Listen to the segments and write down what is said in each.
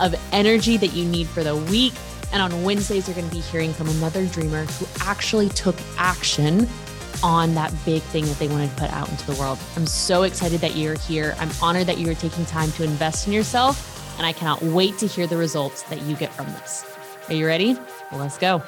of energy that you need for the week. And on Wednesdays, you're going to be hearing from another dreamer who actually took action on that big thing that they wanted to put out into the world. I'm so excited that you're here. I'm honored that you are taking time to invest in yourself, and I cannot wait to hear the results that you get from this. Are you ready? Well, let's go.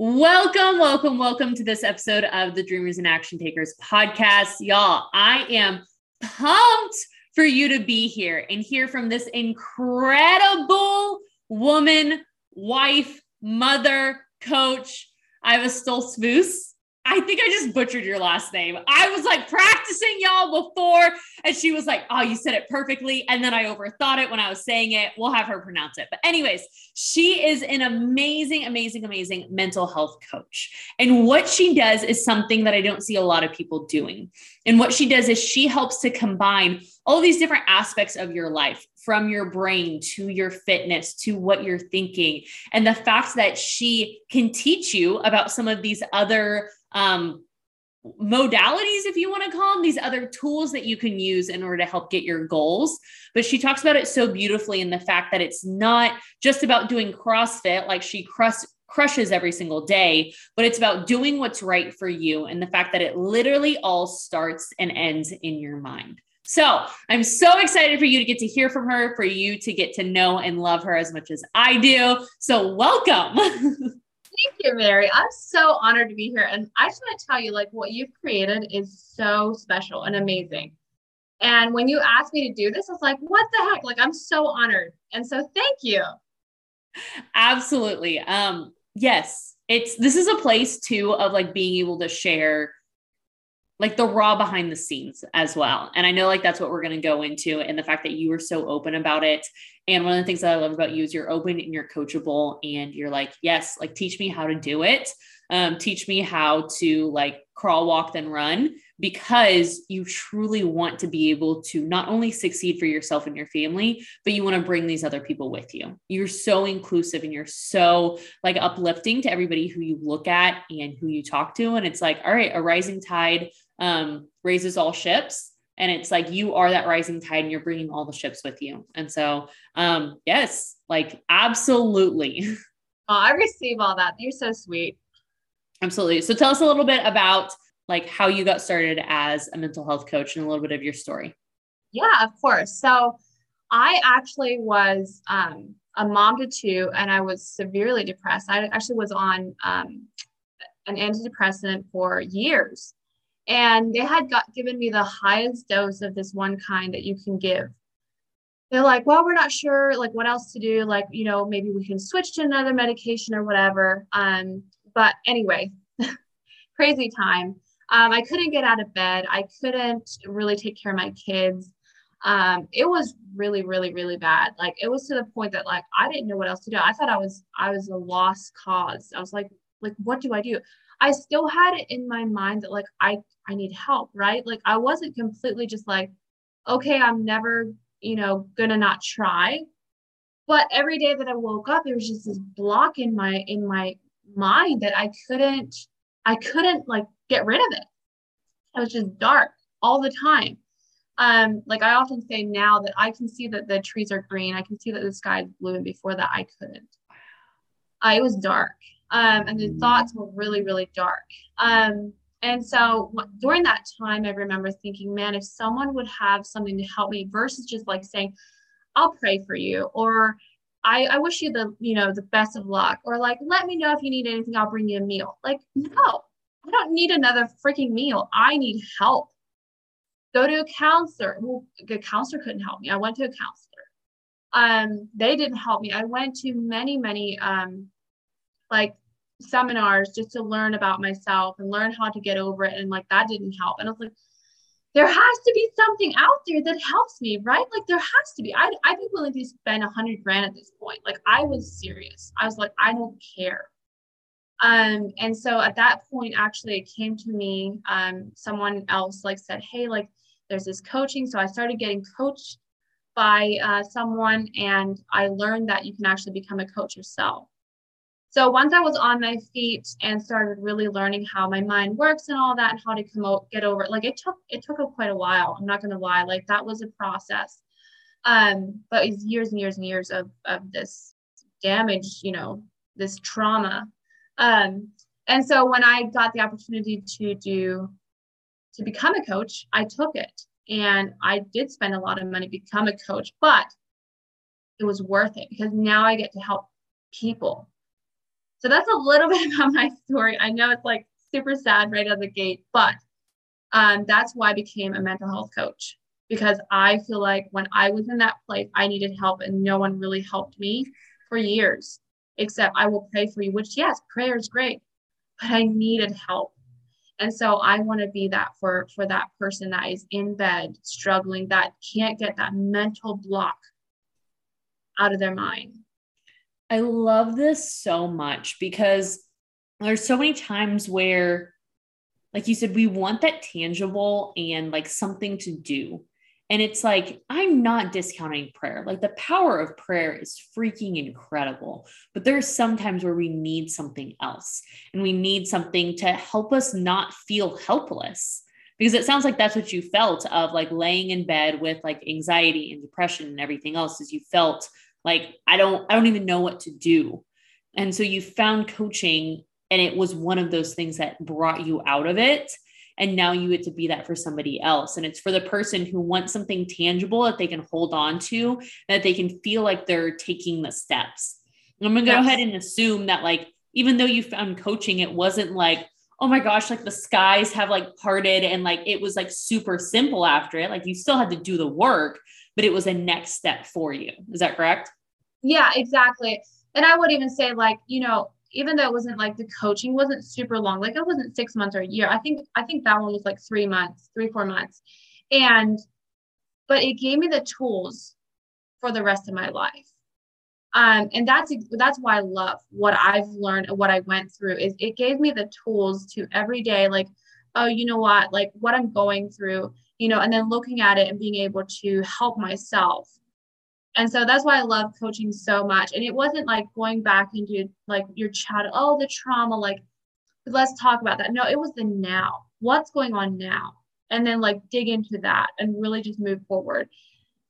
Welcome, welcome, welcome to this episode of the Dreamers and Action Takers podcast. Y'all, I am pumped for you to be here and hear from this incredible woman, wife, mother, coach Iva Stoltzfus. I think I just butchered your last name. I was like practicing y'all before, and she was like, Oh, you said it perfectly. And then I overthought it when I was saying it. We'll have her pronounce it. But, anyways, she is an amazing, amazing, amazing mental health coach. And what she does is something that I don't see a lot of people doing. And what she does is she helps to combine all these different aspects of your life from your brain to your fitness to what you're thinking. And the fact that she can teach you about some of these other um, modalities, if you want to call them, these other tools that you can use in order to help get your goals. But she talks about it so beautifully in the fact that it's not just about doing CrossFit like she crushes every single day, but it's about doing what's right for you and the fact that it literally all starts and ends in your mind. So I'm so excited for you to get to hear from her, for you to get to know and love her as much as I do. So welcome. Thank you, Mary. I'm so honored to be here. And I just want to tell you, like, what you've created is so special and amazing. And when you asked me to do this, I was like, what the heck? Like, I'm so honored. And so thank you. Absolutely. Um, yes, it's this is a place too of like being able to share like the raw behind the scenes as well. And I know like that's what we're going to go into and the fact that you were so open about it. And one of the things that I love about you is you're open and you're coachable and you're like, yes, like teach me how to do it. Um, teach me how to like crawl, walk, then run because you truly want to be able to not only succeed for yourself and your family, but you want to bring these other people with you. You're so inclusive and you're so like uplifting to everybody who you look at and who you talk to. And it's like, all right, a rising tide um, raises all ships. And it's like you are that rising tide and you're bringing all the ships with you. And so, um, yes, like absolutely. Oh, I receive all that. You're so sweet. Absolutely. So tell us a little bit about like how you got started as a mental health coach and a little bit of your story. Yeah, of course. So I actually was um, a mom to two and I was severely depressed. I actually was on um, an antidepressant for years and they had got given me the highest dose of this one kind that you can give. They're like well we're not sure like what else to do like you know maybe we can switch to another medication or whatever. Um but anyway crazy time. Um, i couldn't get out of bed. I couldn't really take care of my kids. Um, it was really really really bad. Like it was to the point that like i didn't know what else to do. I thought i was i was a lost cause. I was like like what do i do I still had it in my mind that like I I need help, right? Like I wasn't completely just like, okay, I'm never, you know, gonna not try. But every day that I woke up, there was just this block in my in my mind that I couldn't I couldn't like get rid of it. It was just dark all the time. Um, like I often say now that I can see that the trees are green, I can see that the sky is blue, and before that I couldn't. Uh, it was dark um, and the thoughts were really, really dark. Um, and so during that time, I remember thinking, man, if someone would have something to help me versus just like saying, I'll pray for you, or I, I wish you the, you know, the best of luck, or like, let me know if you need anything, I'll bring you a meal. Like, no, I don't need another freaking meal. I need help. Go to a counselor. Well, a counselor couldn't help me. I went to a counselor. Um, they didn't help me. I went to many, many um, like seminars just to learn about myself and learn how to get over it. And like that didn't help. And I was like, there has to be something out there that helps me, right? Like there has to be. I'd, I'd be willing to spend a hundred grand at this point. Like I was serious. I was like, I don't care. Um, and so at that point, actually, it came to me. Um, someone else like said, "Hey, like there's this coaching." So I started getting coached by uh, someone, and I learned that you can actually become a coach yourself. So once I was on my feet and started really learning how my mind works and all that, and how to come out, get over it, like it took it took quite a while. I'm not gonna lie, like that was a process. Um, but it's years and years and years of of this damage, you know, this trauma um, and so when I got the opportunity to do to become a coach, I took it. And I did spend a lot of money become a coach, but it was worth it because now I get to help people. So that's a little bit about my story. I know it's like super sad right out of the gate, but um, that's why I became a mental health coach because I feel like when I was in that place, I needed help and no one really helped me for years except I will pray for you, which, yes, prayer is great, but I needed help. And so I want to be that for, for that person that is in bed struggling, that can't get that mental block out of their mind. I love this so much because there's so many times where, like you said, we want that tangible and like something to do. And it's like, I'm not discounting prayer. Like the power of prayer is freaking incredible. But there's sometimes where we need something else and we need something to help us not feel helpless. Because it sounds like that's what you felt of like laying in bed with like anxiety and depression and everything else is you felt like I don't I don't even know what to do. And so you found coaching and it was one of those things that brought you out of it and now you get to be that for somebody else and it's for the person who wants something tangible that they can hold on to that they can feel like they're taking the steps i'm going to yes. go ahead and assume that like even though you found coaching it wasn't like oh my gosh like the skies have like parted and like it was like super simple after it like you still had to do the work but it was a next step for you is that correct yeah exactly and i would even say like you know even though it wasn't like the coaching wasn't super long, like it wasn't six months or a year. I think I think that one was like three months, three, four months. And but it gave me the tools for the rest of my life. Um, and that's that's why I love what I've learned and what I went through is it gave me the tools to every day, like, oh, you know what, like what I'm going through, you know, and then looking at it and being able to help myself and so that's why I love coaching so much. And it wasn't like going back into like your chat, oh, the trauma, like let's talk about that. No, it was the now. What's going on now? And then like dig into that and really just move forward.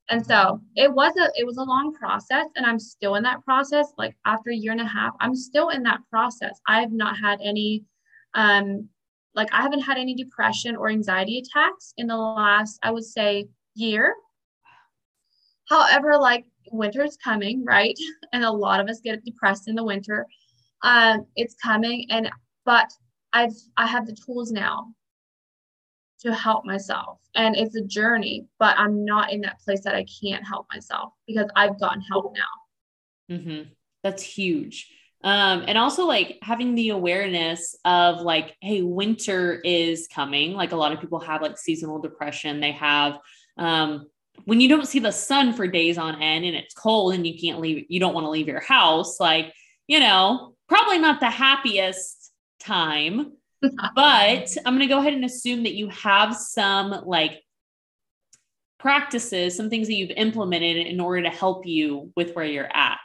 And so it was a it was a long process and I'm still in that process. Like after a year and a half, I'm still in that process. I have not had any um like I haven't had any depression or anxiety attacks in the last, I would say, year However, like winter's coming, right? And a lot of us get depressed in the winter. Um, it's coming, and but I've I have the tools now to help myself, and it's a journey. But I'm not in that place that I can't help myself because I've gotten help now. Mm-hmm. That's huge. Um, and also like having the awareness of like, hey, winter is coming. Like a lot of people have like seasonal depression. They have um, when you don't see the sun for days on end and it's cold and you can't leave, you don't want to leave your house, like, you know, probably not the happiest time. but I'm going to go ahead and assume that you have some like practices, some things that you've implemented in order to help you with where you're at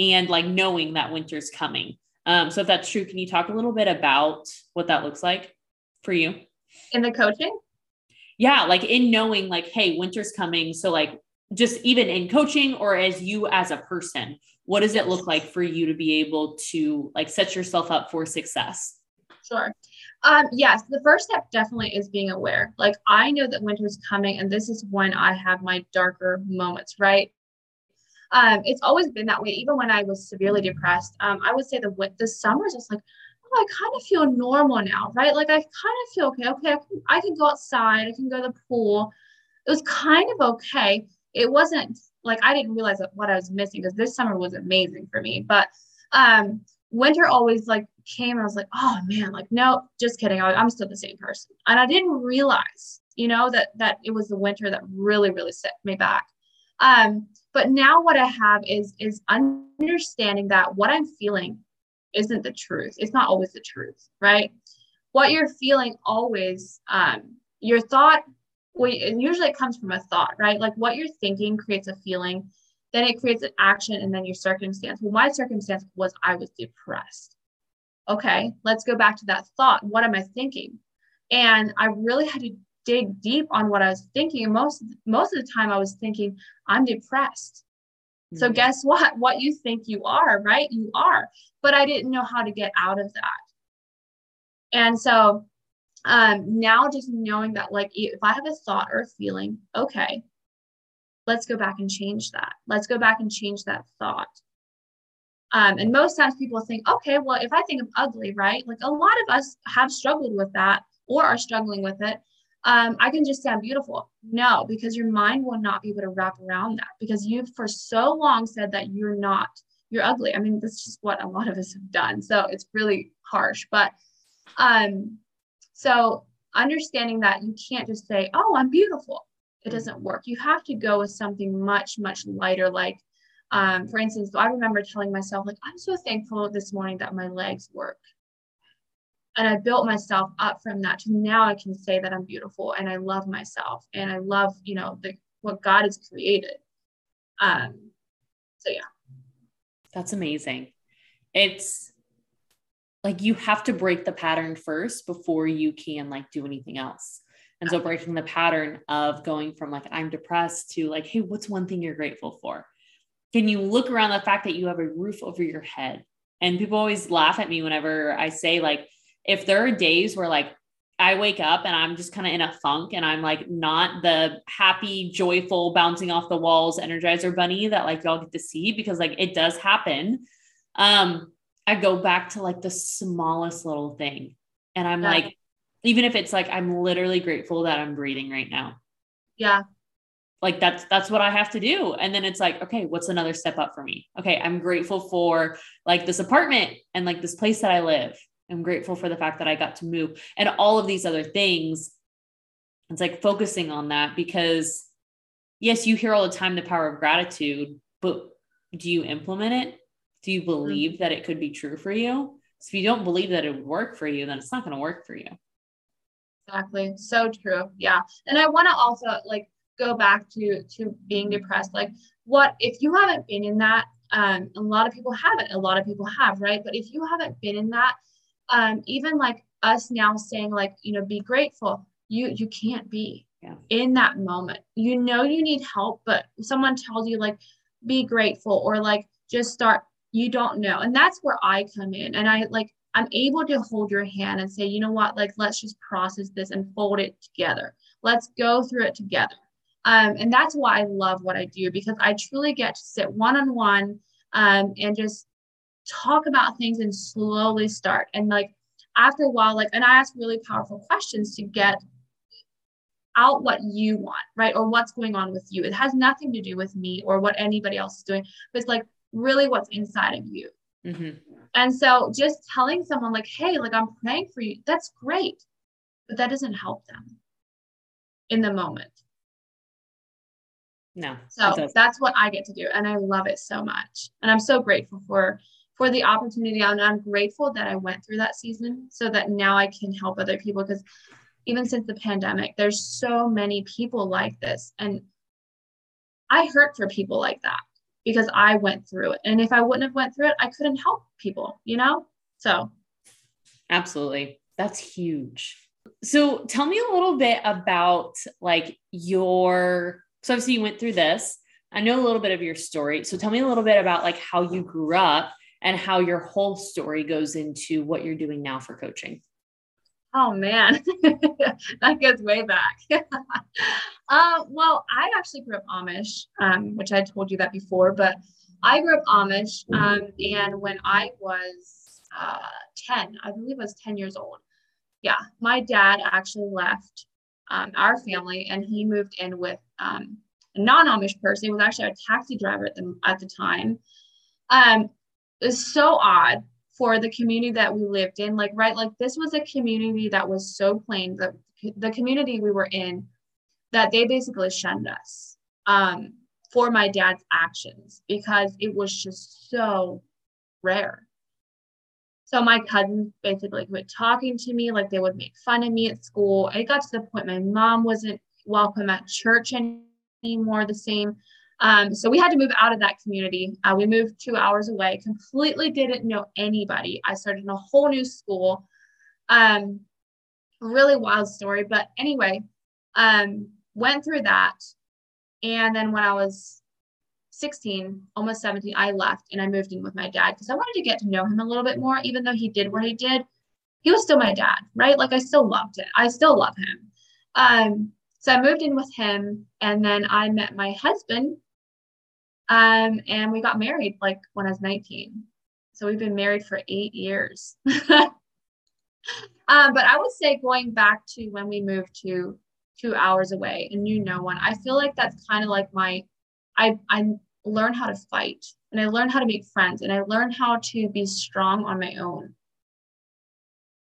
and like knowing that winter's coming. Um, so if that's true, can you talk a little bit about what that looks like for you? In the coaching? yeah, like in knowing like, hey, winter's coming. So like just even in coaching or as you as a person, what does it look like for you to be able to like set yourself up for success? Sure. Um, yes, the first step definitely is being aware. Like I know that winter's coming and this is when I have my darker moments, right? Um, it's always been that way. Even when I was severely depressed, um, I would say the the summers just like oh, I kind of feel normal now, right? Like I kind of feel okay. Okay, I can, I can go outside. I can go to the pool. It was kind of okay. It wasn't like I didn't realize what I was missing because this summer was amazing for me. But um, winter always like came and I was like, oh man, like no, just kidding. I, I'm still the same person, and I didn't realize you know, that that it was the winter that really, really set me back. Um, but now what I have is is understanding that what I'm feeling isn't the truth. It's not always the truth, right? What you're feeling always, um, your thought, well, and usually it comes from a thought, right? Like what you're thinking creates a feeling, then it creates an action, and then your circumstance. Well, my circumstance was I was depressed. Okay, let's go back to that thought. What am I thinking? And I really had to dig deep on what I was thinking. Most most of the time I was thinking, I'm depressed. Mm-hmm. So guess what? What you think you are, right? You are. But I didn't know how to get out of that. And so um now just knowing that like if I have a thought or a feeling, okay, let's go back and change that. Let's go back and change that thought. Um, and most times people think, okay, well, if I think I'm ugly, right? Like a lot of us have struggled with that or are struggling with it um, I can just say I'm beautiful. No, because your mind will not be able to wrap around that because you've for so long said that you're not, you're ugly. I mean, that's just what a lot of us have done. So it's really harsh. But um, so understanding that you can't just say, oh, I'm beautiful. It doesn't work. You have to go with something much, much lighter. Like, um, for instance, I remember telling myself, like, I'm so thankful this morning that my legs work and I built myself up from that to now I can say that I'm beautiful and I love myself and I love, you know, the what God has created. Um, so yeah. That's amazing. It's like you have to break the pattern first before you can like do anything else. And so breaking the pattern of going from like I'm depressed to like, hey, what's one thing you're grateful for? Can you look around the fact that you have a roof over your head? And people always laugh at me whenever I say like if there are days where like I wake up and I'm just kind of in a funk and I'm like not the happy, joyful, bouncing off the walls energizer bunny that like y'all get to see because like it does happen. Um, I go back to like the smallest little thing. And I'm yeah. like, even if it's like I'm literally grateful that I'm breathing right now. Yeah. Like that's that's what I have to do. And then it's like, okay, what's another step up for me? Okay, I'm grateful for like this apartment and like this place that I live I'm grateful for the fact that I got to move and all of these other things. It's like focusing on that because, yes, you hear all the time the power of gratitude, but do you implement it? Do you believe that it could be true for you? So if you don't believe that it would work for you, then it's not going to work for you. Exactly. So true. Yeah. And I want to also like go back to to being depressed. Like what if you haven't been in that um a lot of people haven't a lot of people have right but if you haven't been in that um, even like us now saying like you know be grateful you you can't be yeah. in that moment. You know you need help but someone tells you like be grateful or like just start you don't know. And that's where i come in. And i like i'm able to hold your hand and say you know what? Like let's just process this and fold it together. Let's go through it together. Um, and that's why i love what i do because i truly get to sit one-on-one um, and just talk about things and slowly start. And like after a while, like, and I ask really powerful questions to get out what you want, right? Or what's going on with you. It has nothing to do with me or what anybody else is doing, but it's like really what's inside of you. Mm-hmm. And so just telling someone, like, hey, like, I'm praying for you, that's great, but that doesn't help them in the moment. No. So that's what I get to do. And I love it so much. And I'm so grateful for for the opportunity. And I'm grateful that I went through that season so that now I can help other people because even since the pandemic, there's so many people like this. And I hurt for people like that because I went through it. And if I wouldn't have went through it, I couldn't help people, you know? So absolutely. That's huge. So tell me a little bit about like your so obviously you went through this. I know a little bit of your story. So tell me a little bit about like how you grew up and how your whole story goes into what you're doing now for coaching. Oh man, that goes way back. uh, well, I actually grew up Amish, um, which I told you that before, but I grew up Amish. Um, and when I was uh, 10, I believe I was 10 years old. Yeah, my dad actually left um, our family and he moved in with um, a non Amish person. He was actually a taxi driver at the, at the time. Is so odd for the community that we lived in. Like, right, like this was a community that was so plain. The the community we were in that they basically shunned us um, for my dad's actions because it was just so rare. So my cousins basically quit talking to me, like they would make fun of me at school. It got to the point my mom wasn't welcome at church anymore, the same. Um, so we had to move out of that community. Uh, we moved two hours away, completely didn't know anybody. I started in a whole new school. Um, really wild story. But anyway, um, went through that. And then when I was 16, almost 17, I left and I moved in with my dad because I wanted to get to know him a little bit more, even though he did what he did. He was still my dad, right? Like I still loved it. I still love him. Um, so I moved in with him and then I met my husband. Um, and we got married like when I was 19. So we've been married for eight years. um, but I would say going back to when we moved to two hours away and knew no one, I feel like that's kind of like my I I learned how to fight and I learned how to make friends and I learned how to be strong on my own.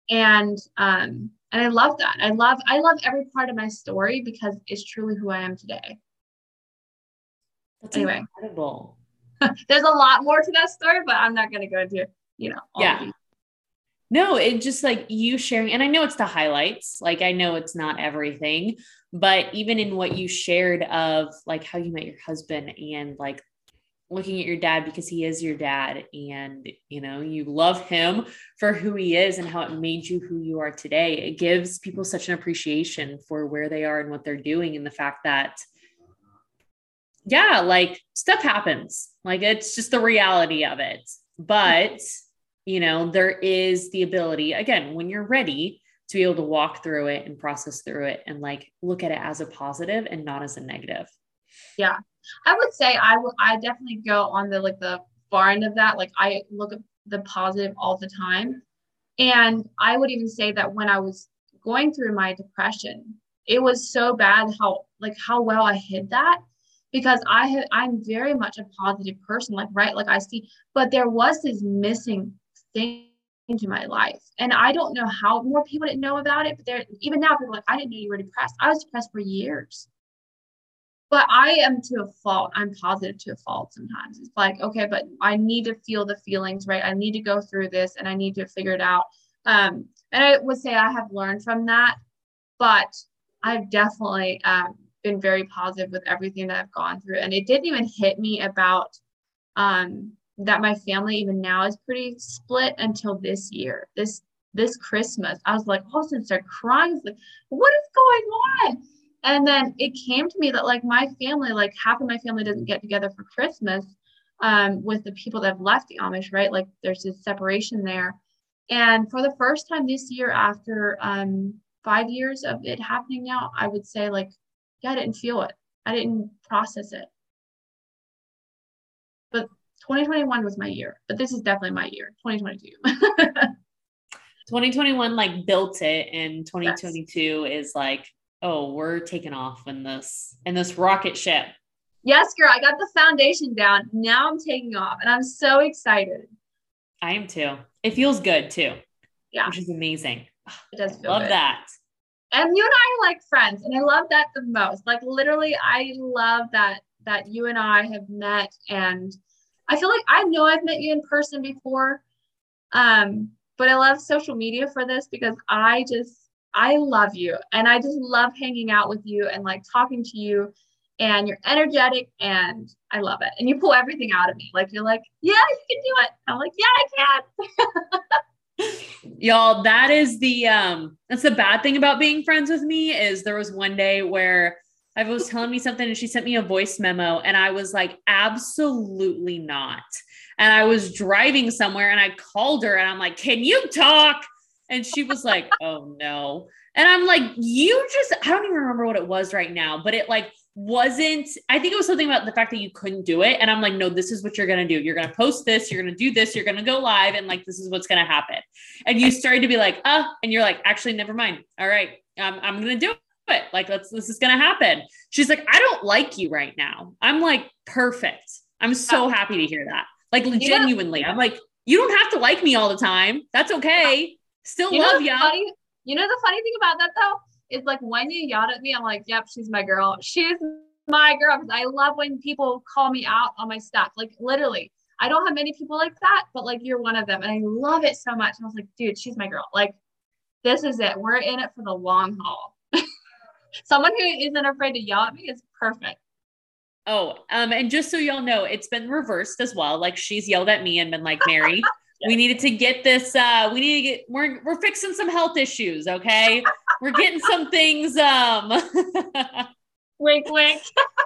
And um and I love that. I love I love every part of my story because it's truly who I am today. That's anyway. incredible. There's a lot more to that story, but I'm not going to go into, you know, yeah. No, it just like you sharing, and I know it's the highlights. Like I know it's not everything, but even in what you shared of like how you met your husband and like looking at your dad because he is your dad and you know you love him for who he is and how it made you who you are today it gives people such an appreciation for where they are and what they're doing and the fact that yeah like stuff happens. Like it's just the reality of it. But you know there is the ability again when you're ready to be able to walk through it and process through it and like look at it as a positive and not as a negative. Yeah. I would say I will I definitely go on the like the far end of that. Like I look at the positive all the time. And I would even say that when I was going through my depression, it was so bad how like how well I hid that because I have, I'm very much a positive person, like right, like I see, but there was this missing thing into my life. And I don't know how more people didn't know about it, but there even now people like, I didn't know you were depressed. I was depressed for years but I am to a fault. I'm positive to a fault sometimes. It's like, okay, but I need to feel the feelings, right? I need to go through this and I need to figure it out. Um, and I would say I have learned from that, but I've definitely um, been very positive with everything that I've gone through. And it didn't even hit me about um, that my family even now is pretty split until this year. This this Christmas, I was like, a sudden start crying. Like, what is going on? and then it came to me that like my family like half of my family doesn't get together for christmas um, with the people that have left the amish right like there's this separation there and for the first time this year after um, five years of it happening now i would say like yeah i didn't feel it i didn't process it but 2021 was my year but this is definitely my year 2022 2021 like built it and 2022 yes. is like oh, we're taking off in this in this rocket ship. Yes, girl, I got the foundation down. Now I'm taking off and I'm so excited. I am too. It feels good too. Yeah. Which is amazing. It does feel love good. that. And you and I are like friends, and I love that the most. Like literally, I love that that you and I have met, and I feel like I know I've met you in person before, um, but I love social media for this because I just I love you and I just love hanging out with you and like talking to you and you're energetic and I love it. And you pull everything out of me. Like you're like, yeah, you can do it. I'm like, yeah, I can. Y'all, that is the um that's the bad thing about being friends with me is there was one day where I was telling me something and she sent me a voice memo and I was like, absolutely not. And I was driving somewhere and I called her and I'm like, can you talk? And she was like, oh no. And I'm like, you just, I don't even remember what it was right now, but it like wasn't, I think it was something about the fact that you couldn't do it. And I'm like, no, this is what you're going to do. You're going to post this, you're going to do this, you're going to go live, and like, this is what's going to happen. And you started to be like, uh, and you're like, actually, never mind. All right, um, I'm going to do it. Like, let's, this is going to happen. She's like, I don't like you right now. I'm like, perfect. I'm so happy to hear that. Like, genuinely, I'm like, you don't have to like me all the time. That's okay. Still you love you. you know the funny thing about that though is like when you yelled at me, I'm like, yep, she's my girl. She's my girl. Because I love when people call me out on my stuff. Like literally, I don't have many people like that, but like you're one of them. And I love it so much. And I was like, dude, she's my girl. Like, this is it. We're in it for the long haul. Someone who isn't afraid to yell at me is perfect. Oh, um, and just so y'all know, it's been reversed as well. Like she's yelled at me and been like, Mary, we needed to get this, uh, we need to get we're we're fixing some health issues, okay? we're getting some things um wink wink.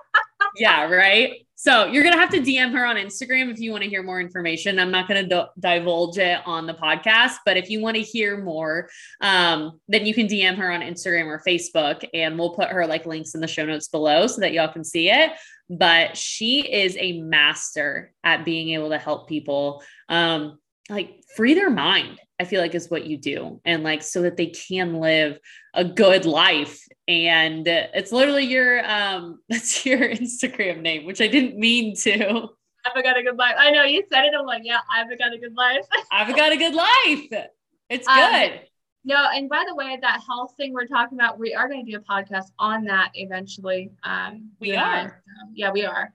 yeah, right. So you're gonna have to DM her on Instagram if you want to hear more information. I'm not gonna divulge it on the podcast, but if you want to hear more, um, then you can DM her on Instagram or Facebook, and we'll put her like links in the show notes below so that y'all can see it. But she is a master at being able to help people, um, like free their mind. I feel like is what you do, and like so that they can live a good life and it's literally your um that's your Instagram name, which I didn't mean to. I've got a good life. I know you said it. I'm like, yeah, I've got a good life. I've got a good life. It's um, good. Um, no, and by the way, that health thing we're talking about, we are going to do a podcast on that eventually. Um, we are. yeah, we are.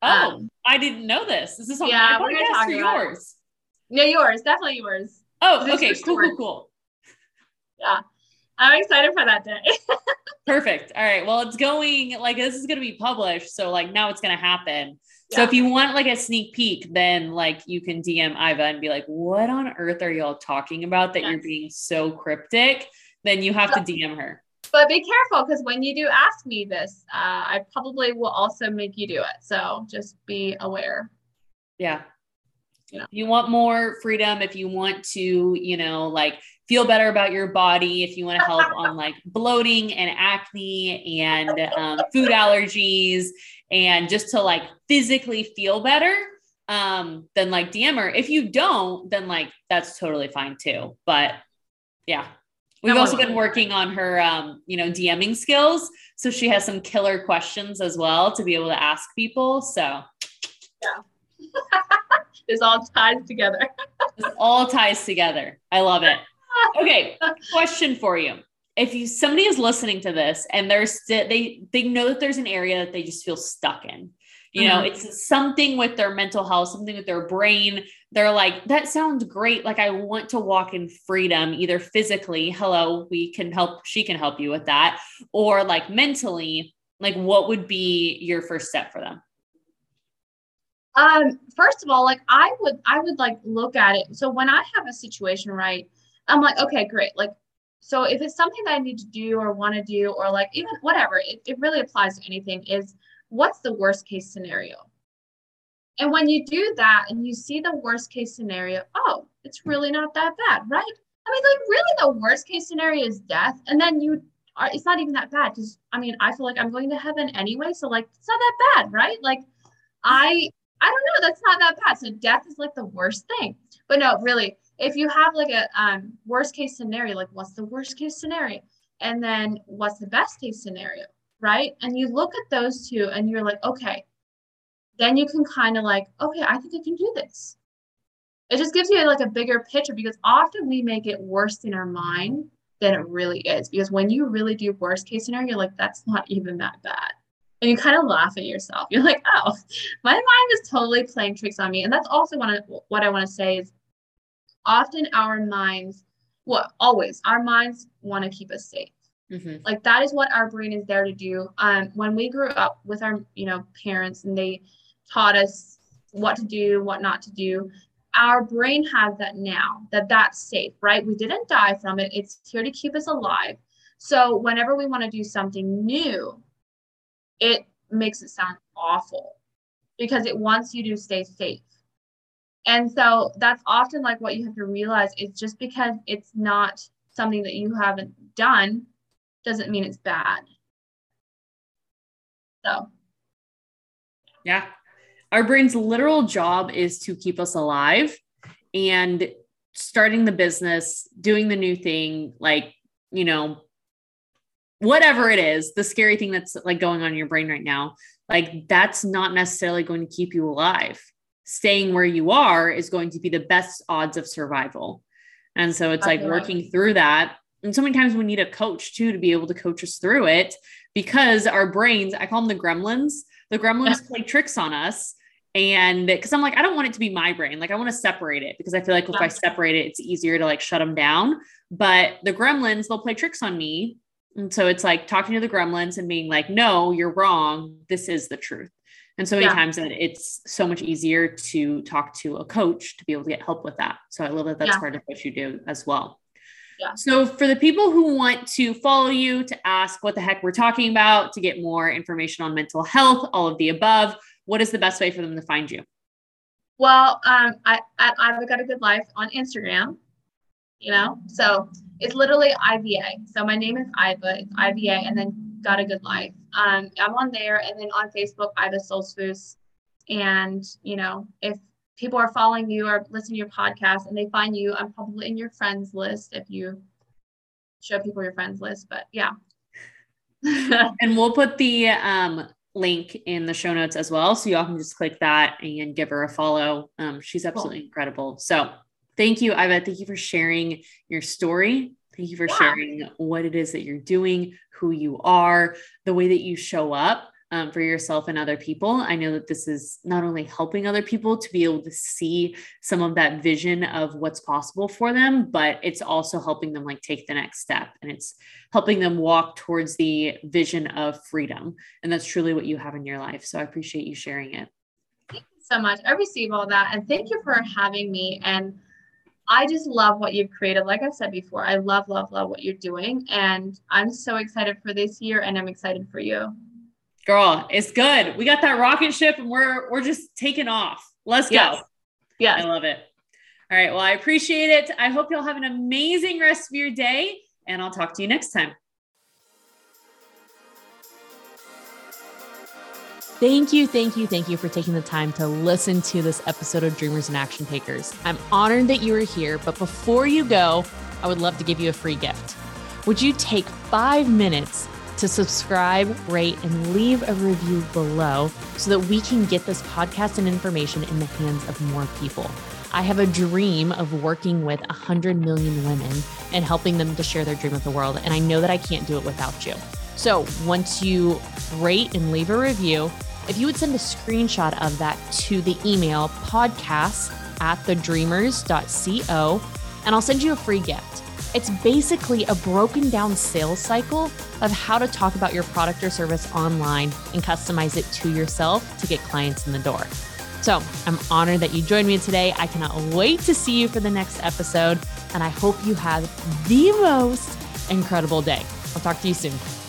Oh, um, I didn't know this. Is this on yeah, my podcast or yours? No, yours. Definitely yours. Oh, okay. Cool, cool, cool. Yeah. I'm excited for that day. Perfect. All right. Well, it's going like this is going to be published. So, like, now it's going to happen. Yeah. So, if you want like a sneak peek, then like you can DM Iva and be like, what on earth are y'all talking about that yes. you're being so cryptic? Then you have to DM her. But be careful because when you do ask me this, uh, I probably will also make you do it. So, just be aware. Yeah. Yeah. You want more freedom if you want to, you know, like feel better about your body, if you want to help on like bloating and acne and um, food allergies and just to like physically feel better, um, then like DM her. If you don't, then like that's totally fine too. But yeah. We've also been working on her, um, you know, DMing skills. So she has some killer questions as well to be able to ask people. So, yeah, this all ties together. this all ties together. I love it okay, question for you. If you somebody is listening to this and they're still they they know that there's an area that they just feel stuck in. You know, mm-hmm. it's something with their mental health, something with their brain. They're like, that sounds great. Like, I want to walk in freedom, either physically, hello, we can help, she can help you with that, or like mentally, like, what would be your first step for them? Um, first of all, like I would, I would like look at it. So when I have a situation, right, I'm like, okay, great. Like, so if it's something that I need to do or want to do, or like even whatever, it, it really applies to anything, is what's the worst case scenario? And when you do that and you see the worst case scenario, oh, it's really not that bad, right? I mean, like, really, the worst case scenario is death. And then you are, it's not even that bad because I mean, I feel like I'm going to heaven anyway. So, like, it's not that bad, right? Like, I, I don't know, that's not that bad. So, death is like the worst thing. But no, really, if you have like a um, worst case scenario, like what's the worst case scenario? And then what's the best case scenario? Right. And you look at those two and you're like, okay, then you can kind of like, okay, I think I can do this. It just gives you like a bigger picture because often we make it worse in our mind than it really is. Because when you really do worst case scenario, you're like, that's not even that bad. And you kind of laugh at yourself. You're like, oh, my mind is totally playing tricks on me. And that's also what I, what I want to say is often our minds, well, always our minds want to keep us safe. Mm-hmm. Like that is what our brain is there to do. Um, when we grew up with our, you know, parents and they taught us what to do, what not to do, our brain has that now that that's safe, right? We didn't die from it. It's here to keep us alive. So whenever we want to do something new, it makes it sound awful because it wants you to stay safe. And so that's often like what you have to realize is just because it's not something that you haven't done doesn't mean it's bad. So, yeah. Our brain's literal job is to keep us alive and starting the business, doing the new thing, like, you know, whatever it is, the scary thing that's like going on in your brain right now, like that's not necessarily going to keep you alive staying where you are is going to be the best odds of survival. And so it's like working through that And so many times we need a coach too to be able to coach us through it because our brains, I call them the gremlins, the gremlins play tricks on us. And because I'm like, I don't want it to be my brain. Like, I want to separate it because I feel like if I separate it, it's easier to like shut them down. But the gremlins, they'll play tricks on me. And so it's like talking to the gremlins and being like, no, you're wrong. This is the truth. And so many yeah. times that it's so much easier to talk to a coach to be able to get help with that. So I love that that's yeah. part of what you do as well. Yeah. So for the people who want to follow you, to ask what the heck we're talking about, to get more information on mental health, all of the above, what is the best way for them to find you? Well, um, I, I I've got a good life on Instagram, you know, so it's literally IVA. So my name is Iva, it's IVA, and then got a good life. Um, I'm on there, and then on Facebook, Iva Stoltzfus. And you know, if people are following you or listening to your podcast and they find you, I'm probably in your friends list if you show people your friends list. But yeah. and we'll put the um, link in the show notes as well. So y'all can just click that and give her a follow. Um, she's absolutely cool. incredible. So thank you, Iva. Thank you for sharing your story. Thank you for yeah. sharing what it is that you're doing, who you are, the way that you show up um, for yourself and other people. I know that this is not only helping other people to be able to see some of that vision of what's possible for them, but it's also helping them like take the next step and it's helping them walk towards the vision of freedom. And that's truly what you have in your life. So I appreciate you sharing it. Thank you so much. I receive all that. And thank you for having me. And I just love what you've created. Like I said before, I love, love, love what you're doing. And I'm so excited for this year and I'm excited for you. Girl, it's good. We got that rocket ship and we're we're just taking off. Let's go. Yes. Yeah. I love it. All right. Well, I appreciate it. I hope you'll have an amazing rest of your day and I'll talk to you next time. Thank you, thank you, thank you for taking the time to listen to this episode of Dreamers and Action Takers. I'm honored that you are here, but before you go, I would love to give you a free gift. Would you take five minutes to subscribe, rate, and leave a review below so that we can get this podcast and information in the hands of more people? I have a dream of working with 100 million women and helping them to share their dream with the world. And I know that I can't do it without you. So once you rate and leave a review, if you would send a screenshot of that to the email podcast at thedreamers.co, and I'll send you a free gift. It's basically a broken down sales cycle of how to talk about your product or service online and customize it to yourself to get clients in the door. So I'm honored that you joined me today. I cannot wait to see you for the next episode, and I hope you have the most incredible day. I'll talk to you soon.